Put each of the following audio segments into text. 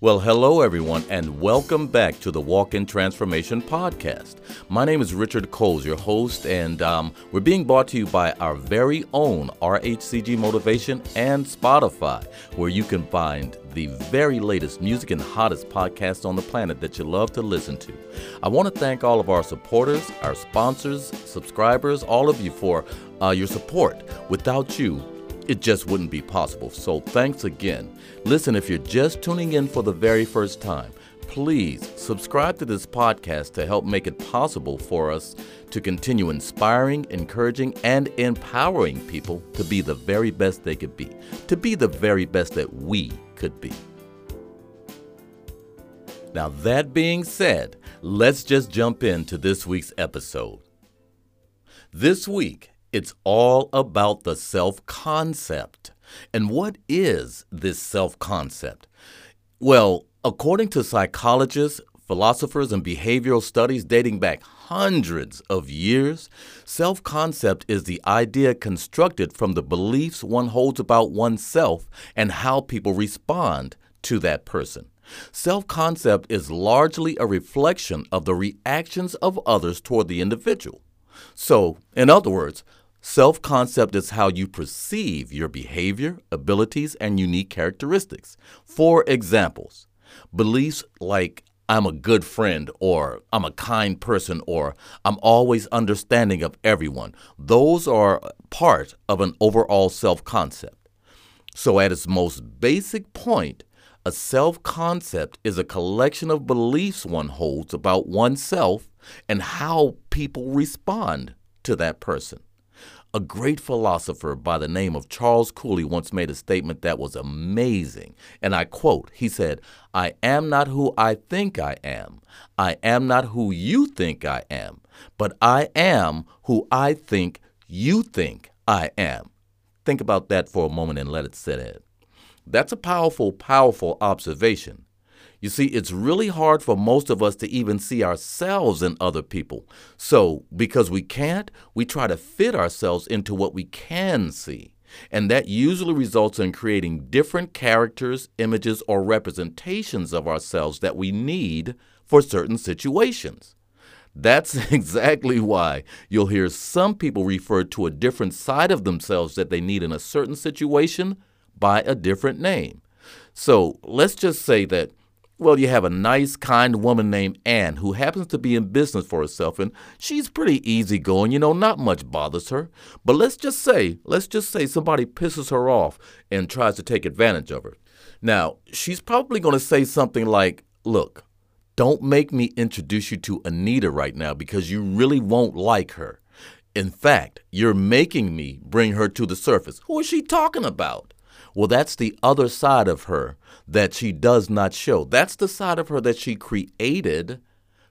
Well, hello, everyone, and welcome back to the Walk in Transformation podcast. My name is Richard Coles, your host, and um, we're being brought to you by our very own RHCG Motivation and Spotify, where you can find the very latest music and hottest podcasts on the planet that you love to listen to. I want to thank all of our supporters, our sponsors, subscribers, all of you for uh, your support. Without you, it just wouldn't be possible. So thanks again. Listen, if you're just tuning in for the very first time, please subscribe to this podcast to help make it possible for us to continue inspiring, encouraging, and empowering people to be the very best they could be, to be the very best that we could be. Now, that being said, let's just jump into this week's episode. This week, it's all about the self concept. And what is this self concept? Well, according to psychologists, philosophers, and behavioral studies dating back hundreds of years, self concept is the idea constructed from the beliefs one holds about oneself and how people respond to that person. Self concept is largely a reflection of the reactions of others toward the individual. So, in other words, self concept is how you perceive your behavior, abilities, and unique characteristics. For examples, beliefs like I'm a good friend, or I'm a kind person, or I'm always understanding of everyone. Those are part of an overall self concept. So, at its most basic point, a self concept is a collection of beliefs one holds about oneself and how people respond to that person. A great philosopher by the name of Charles Cooley once made a statement that was amazing. And I quote, he said, I am not who I think I am. I am not who you think I am. But I am who I think you think I am. Think about that for a moment and let it sit in. That's a powerful, powerful observation. You see, it's really hard for most of us to even see ourselves in other people. So, because we can't, we try to fit ourselves into what we can see. And that usually results in creating different characters, images, or representations of ourselves that we need for certain situations. That's exactly why you'll hear some people refer to a different side of themselves that they need in a certain situation by a different name. So let's just say that well, you have a nice, kind woman named Anne who happens to be in business for herself, and she's pretty easygoing, you know, not much bothers her. But let's just say, let's just say somebody pisses her off and tries to take advantage of her. Now, she's probably going to say something like, Look, don't make me introduce you to Anita right now because you really won't like her. In fact, you're making me bring her to the surface. Who is she talking about? Well, that's the other side of her that she does not show. That's the side of her that she created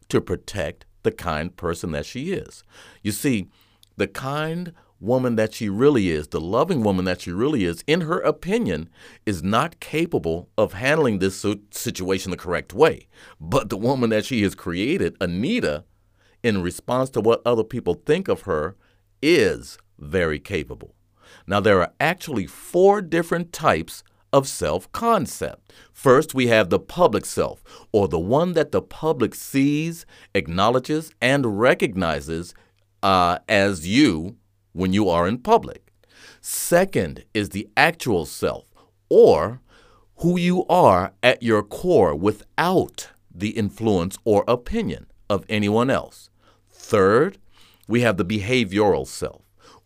to protect the kind person that she is. You see, the kind woman that she really is, the loving woman that she really is, in her opinion, is not capable of handling this situation the correct way. But the woman that she has created, Anita, in response to what other people think of her, is very capable. Now, there are actually four different types of self concept. First, we have the public self, or the one that the public sees, acknowledges, and recognizes uh, as you when you are in public. Second is the actual self, or who you are at your core without the influence or opinion of anyone else. Third, we have the behavioral self,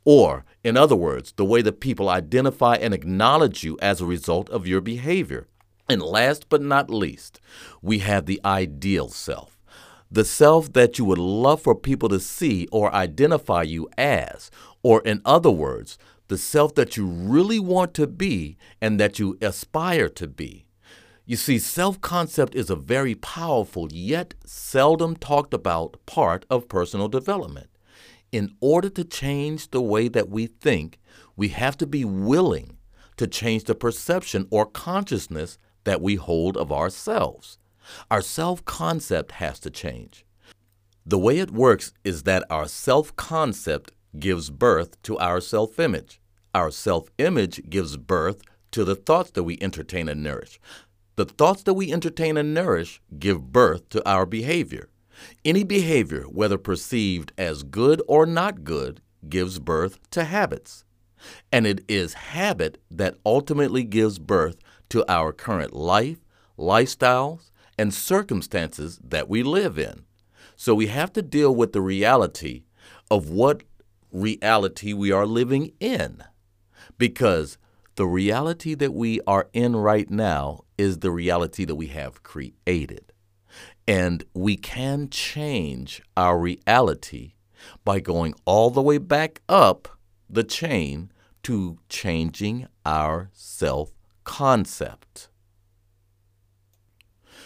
or in other words, the way that people identify and acknowledge you as a result of your behavior. And last but not least, we have the ideal self. The self that you would love for people to see or identify you as, or in other words, the self that you really want to be and that you aspire to be. You see, self concept is a very powerful yet seldom talked about part of personal development in order to change the way that we think, we have to be willing to change the perception or consciousness that we hold of ourselves. Our self concept has to change. The way it works is that our self concept gives birth to our self image. Our self image gives birth to the thoughts that we entertain and nourish. The thoughts that we entertain and nourish give birth to our behavior. Any behavior, whether perceived as good or not good, gives birth to habits. And it is habit that ultimately gives birth to our current life, lifestyles, and circumstances that we live in. So we have to deal with the reality of what reality we are living in. Because the reality that we are in right now is the reality that we have created. And we can change our reality by going all the way back up the chain to changing our self concept.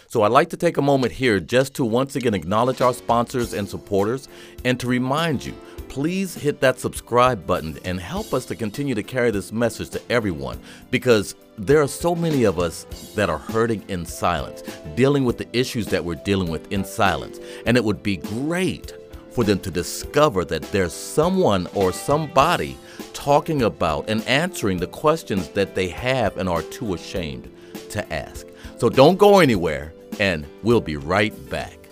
So I'd like to take a moment here just to once again acknowledge our sponsors and supporters and to remind you please hit that subscribe button and help us to continue to carry this message to everyone because there are so many of us that are hurting in silence, dealing with the issues that we're dealing with in silence. And it would be great for them to discover that there's someone or somebody talking about and answering the questions that they have and are too ashamed to ask. So don't go anywhere, and we'll be right back.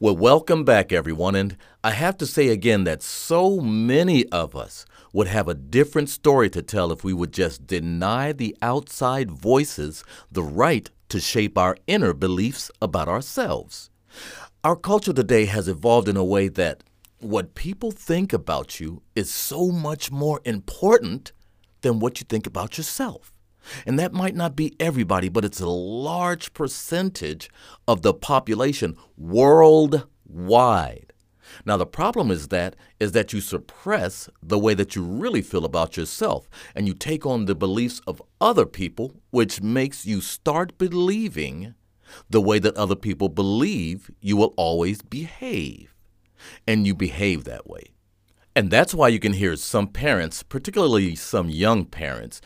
Well, welcome back, everyone. And I have to say again that so many of us would have a different story to tell if we would just deny the outside voices the right to shape our inner beliefs about ourselves. Our culture today has evolved in a way that what people think about you is so much more important than what you think about yourself. And that might not be everybody, but it's a large percentage of the population worldwide. Now the problem is that is that you suppress the way that you really feel about yourself and you take on the beliefs of other people which makes you start believing the way that other people believe you will always behave. And you behave that way. And that's why you can hear some parents, particularly some young parents,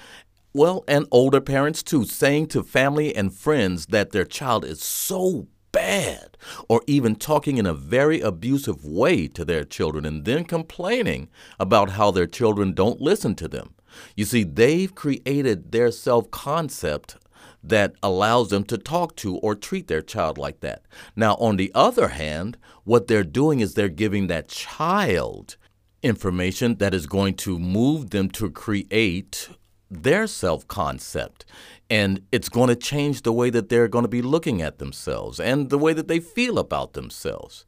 well, and older parents too, saying to family and friends that their child is so bad, or even talking in a very abusive way to their children and then complaining about how their children don't listen to them. You see, they've created their self concept that allows them to talk to or treat their child like that. Now, on the other hand, what they're doing is they're giving that child information that is going to move them to create their self concept. And it's going to change the way that they're going to be looking at themselves and the way that they feel about themselves.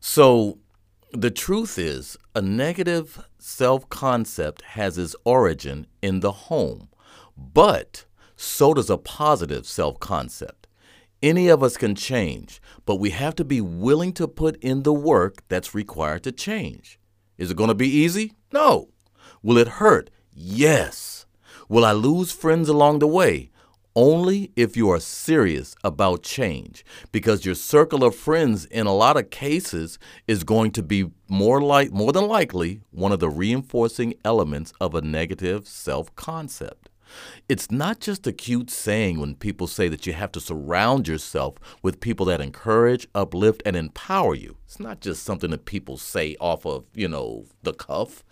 So, the truth is, a negative self concept has its origin in the home, but so does a positive self concept. Any of us can change, but we have to be willing to put in the work that's required to change. Is it going to be easy? No. Will it hurt? Yes. Will I lose friends along the way? Only if you are serious about change, because your circle of friends, in a lot of cases, is going to be more like more than likely one of the reinforcing elements of a negative self-concept. It's not just a cute saying when people say that you have to surround yourself with people that encourage, uplift, and empower you. It's not just something that people say off of, you know, the cuff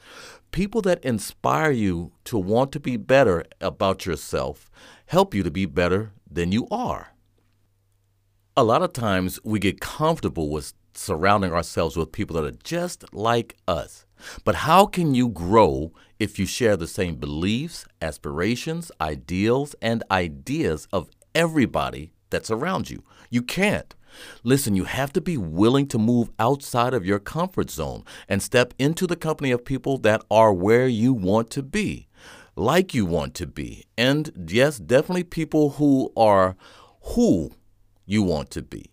people that inspire you to want to be better about yourself help you to be better than you are. A lot of times we get comfortable with surrounding ourselves with people that are just like us. But how can you grow if you share the same beliefs, aspirations, ideals, and ideas of everybody that's around you? You can't. Listen, you have to be willing to move outside of your comfort zone and step into the company of people that are where you want to be, like you want to be. And yes, definitely people who are who you want to be.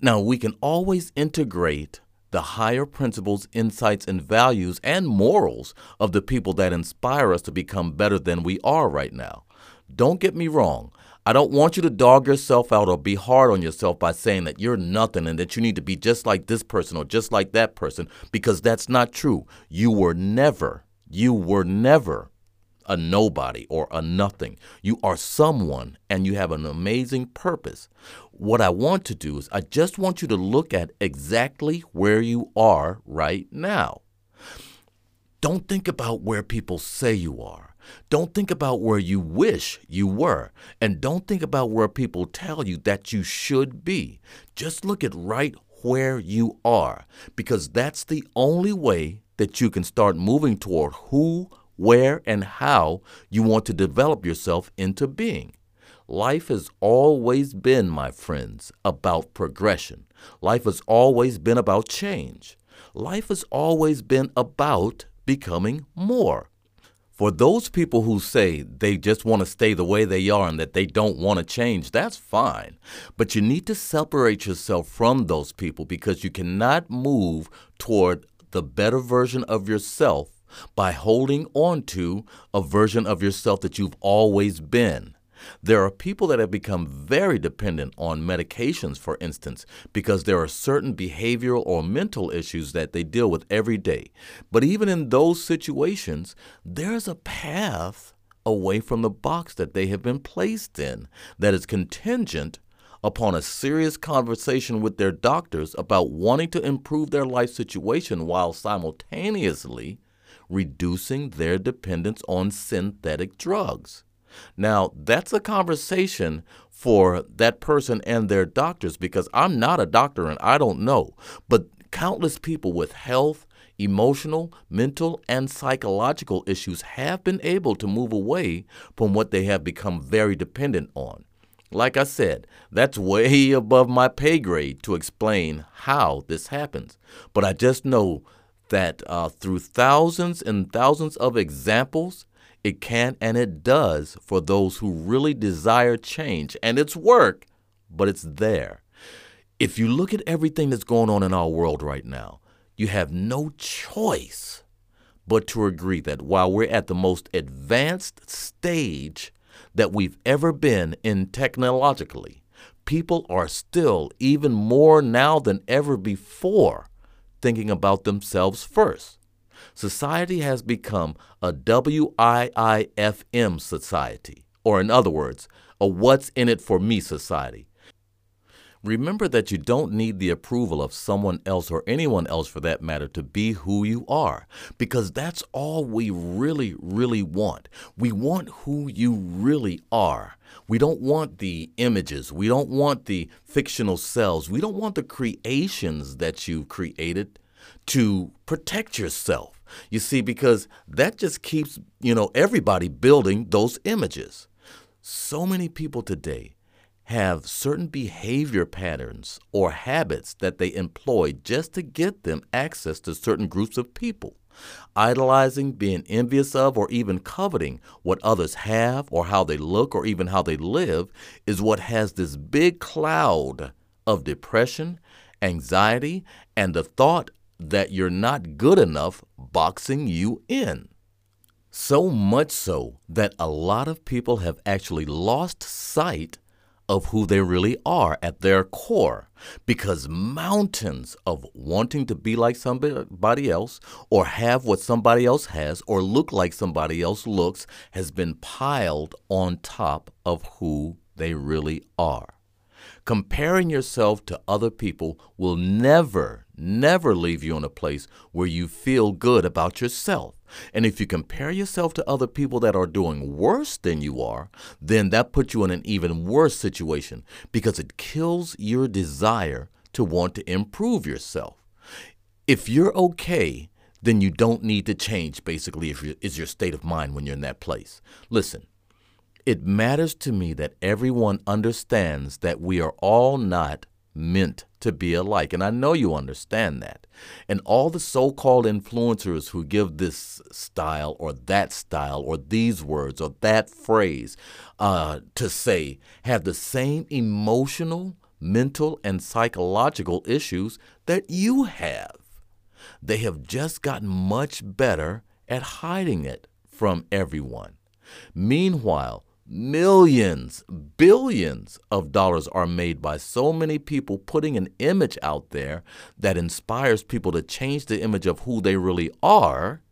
Now, we can always integrate the higher principles, insights, and values and morals of the people that inspire us to become better than we are right now. Don't get me wrong. I don't want you to dog yourself out or be hard on yourself by saying that you're nothing and that you need to be just like this person or just like that person because that's not true. You were never, you were never a nobody or a nothing. You are someone and you have an amazing purpose. What I want to do is, I just want you to look at exactly where you are right now. Don't think about where people say you are. Don't think about where you wish you were. And don't think about where people tell you that you should be. Just look at right where you are, because that's the only way that you can start moving toward who, where, and how you want to develop yourself into being. Life has always been, my friends, about progression. Life has always been about change. Life has always been about becoming more. For those people who say they just want to stay the way they are and that they don't want to change, that's fine. But you need to separate yourself from those people because you cannot move toward the better version of yourself by holding on to a version of yourself that you've always been. There are people that have become very dependent on medications, for instance, because there are certain behavioral or mental issues that they deal with every day. But even in those situations, there's a path away from the box that they have been placed in that is contingent upon a serious conversation with their doctors about wanting to improve their life situation while simultaneously reducing their dependence on synthetic drugs. Now, that's a conversation for that person and their doctors because I'm not a doctor and I don't know. But countless people with health, emotional, mental, and psychological issues have been able to move away from what they have become very dependent on. Like I said, that's way above my pay grade to explain how this happens. But I just know that uh, through thousands and thousands of examples, it can and it does for those who really desire change. And it's work, but it's there. If you look at everything that's going on in our world right now, you have no choice but to agree that while we're at the most advanced stage that we've ever been in technologically, people are still, even more now than ever before, thinking about themselves first. Society has become a WIIFM society, or in other words, a what's in it for me society. Remember that you don't need the approval of someone else or anyone else for that matter to be who you are, because that's all we really, really want. We want who you really are. We don't want the images. We don't want the fictional selves. We don't want the creations that you've created to protect yourself. You see, because that just keeps, you know, everybody building those images. So many people today have certain behavior patterns or habits that they employ just to get them access to certain groups of people. Idolizing, being envious of, or even coveting what others have, or how they look, or even how they live, is what has this big cloud of depression, anxiety, and the thought that you're not good enough boxing you in. So much so that a lot of people have actually lost sight of who they really are at their core because mountains of wanting to be like somebody else or have what somebody else has or look like somebody else looks has been piled on top of who they really are. Comparing yourself to other people will never, never leave you in a place where you feel good about yourself. And if you compare yourself to other people that are doing worse than you are, then that puts you in an even worse situation because it kills your desire to want to improve yourself. If you're okay, then you don't need to change, basically, if is your state of mind when you're in that place. Listen, it matters to me that everyone understands that we are all not meant to be alike. And I know you understand that. And all the so called influencers who give this style or that style or these words or that phrase uh, to say have the same emotional, mental, and psychological issues that you have. They have just gotten much better at hiding it from everyone. Meanwhile, Millions, billions of dollars are made by so many people putting an image out there that inspires people to change the image of who they really are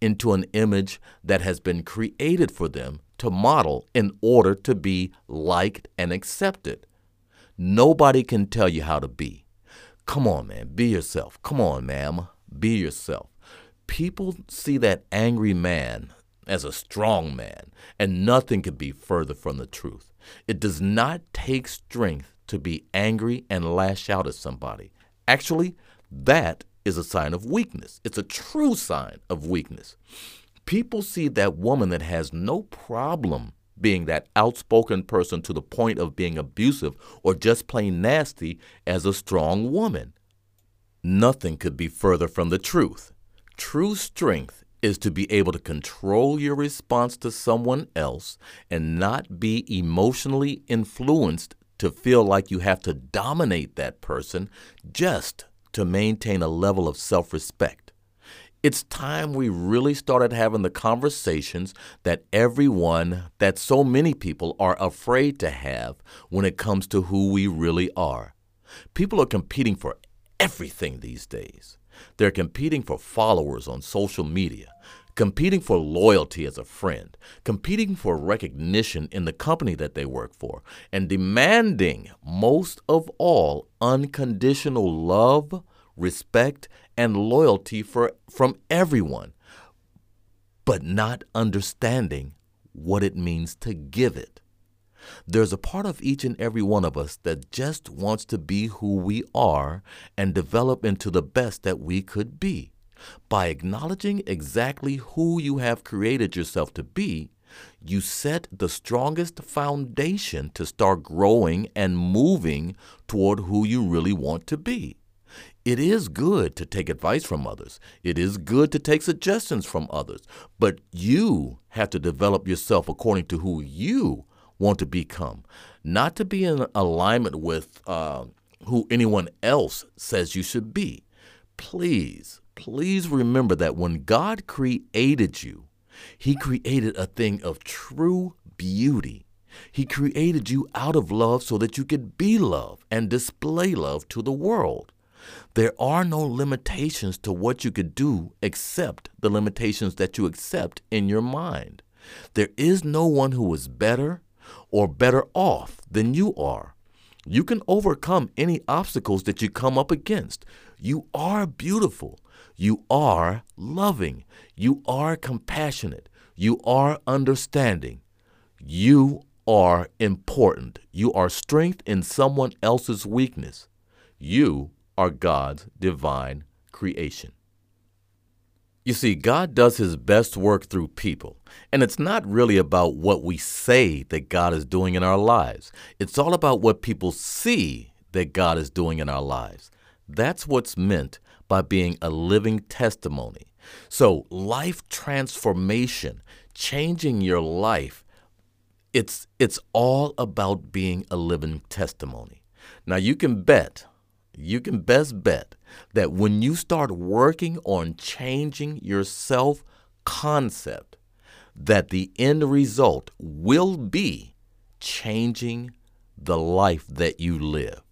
into an image that has been created for them to model in order to be liked and accepted. Nobody can tell you how to be. Come on, man, be yourself. Come on, ma'am, be yourself. People see that angry man as a strong man, and nothing could be further from the truth. It does not take strength to be angry and lash out at somebody. Actually, that is a sign of weakness. It's a true sign of weakness. People see that woman that has no problem being that outspoken person to the point of being abusive or just plain nasty as a strong woman. Nothing could be further from the truth. True strength is to be able to control your response to someone else and not be emotionally influenced to feel like you have to dominate that person just to maintain a level of self respect. It's time we really started having the conversations that everyone, that so many people are afraid to have when it comes to who we really are. People are competing for everything these days. They're competing for followers on social media, competing for loyalty as a friend, competing for recognition in the company that they work for, and demanding, most of all, unconditional love, respect, and loyalty for, from everyone, but not understanding what it means to give it. There's a part of each and every one of us that just wants to be who we are and develop into the best that we could be. By acknowledging exactly who you have created yourself to be, you set the strongest foundation to start growing and moving toward who you really want to be. It is good to take advice from others. It is good to take suggestions from others. But you have to develop yourself according to who you want to become, not to be in alignment with uh, who anyone else says you should be. Please, please remember that when God created you, He created a thing of true beauty. He created you out of love so that you could be love and display love to the world. There are no limitations to what you could do except the limitations that you accept in your mind. There is no one who is better or better off than you are. You can overcome any obstacles that you come up against. You are beautiful. You are loving. You are compassionate. You are understanding. You are important. You are strength in someone else's weakness. You are God's divine creation. You see, God does his best work through people, and it's not really about what we say that God is doing in our lives. It's all about what people see that God is doing in our lives. That's what's meant by being a living testimony. So, life transformation, changing your life, it's it's all about being a living testimony. Now, you can bet you can best bet that when you start working on changing your self concept, that the end result will be changing the life that you live.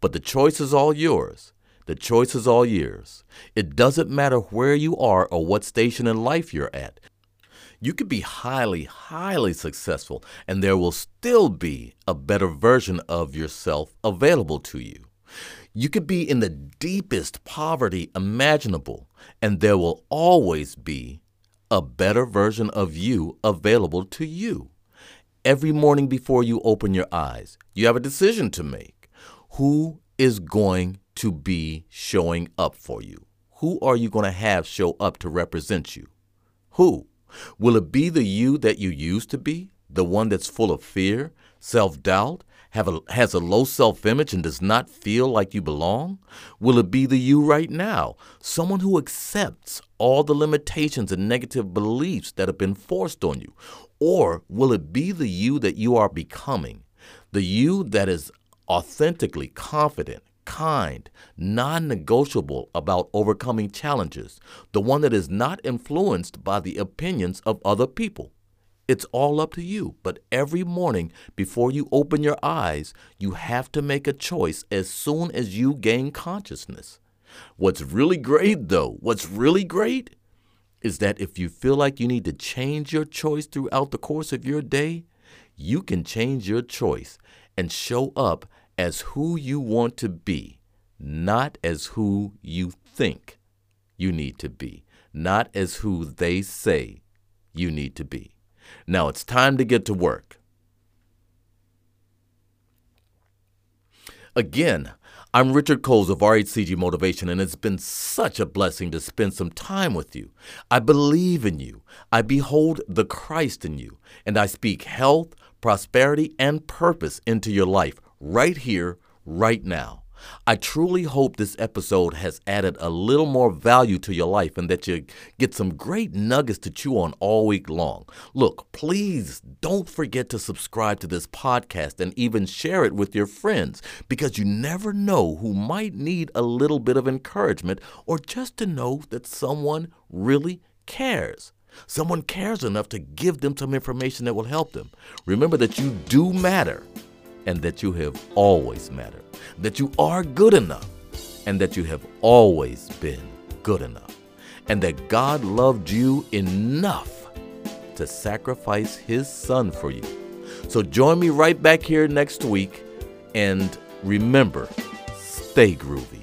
But the choice is all yours. The choice is all yours. It doesn't matter where you are or what station in life you're at. You could be highly, highly successful, and there will still be a better version of yourself available to you. You could be in the deepest poverty imaginable, and there will always be a better version of you available to you. Every morning before you open your eyes, you have a decision to make. Who is going to be showing up for you? Who are you going to have show up to represent you? Who? Will it be the you that you used to be? The one that's full of fear, self doubt, have a, has a low self image and does not feel like you belong? Will it be the you right now, someone who accepts all the limitations and negative beliefs that have been forced on you? Or will it be the you that you are becoming, the you that is authentically confident, kind, non negotiable about overcoming challenges, the one that is not influenced by the opinions of other people? It's all up to you. But every morning before you open your eyes, you have to make a choice as soon as you gain consciousness. What's really great, though, what's really great is that if you feel like you need to change your choice throughout the course of your day, you can change your choice and show up as who you want to be, not as who you think you need to be, not as who they say you need to be. Now it's time to get to work. Again, I'm Richard Coles of RHCG Motivation, and it's been such a blessing to spend some time with you. I believe in you. I behold the Christ in you, and I speak health, prosperity, and purpose into your life right here, right now. I truly hope this episode has added a little more value to your life and that you get some great nuggets to chew on all week long. Look, please don't forget to subscribe to this podcast and even share it with your friends because you never know who might need a little bit of encouragement or just to know that someone really cares. Someone cares enough to give them some information that will help them. Remember that you do matter and that you have always mattered, that you are good enough, and that you have always been good enough, and that God loved you enough to sacrifice His Son for you. So join me right back here next week, and remember, stay groovy.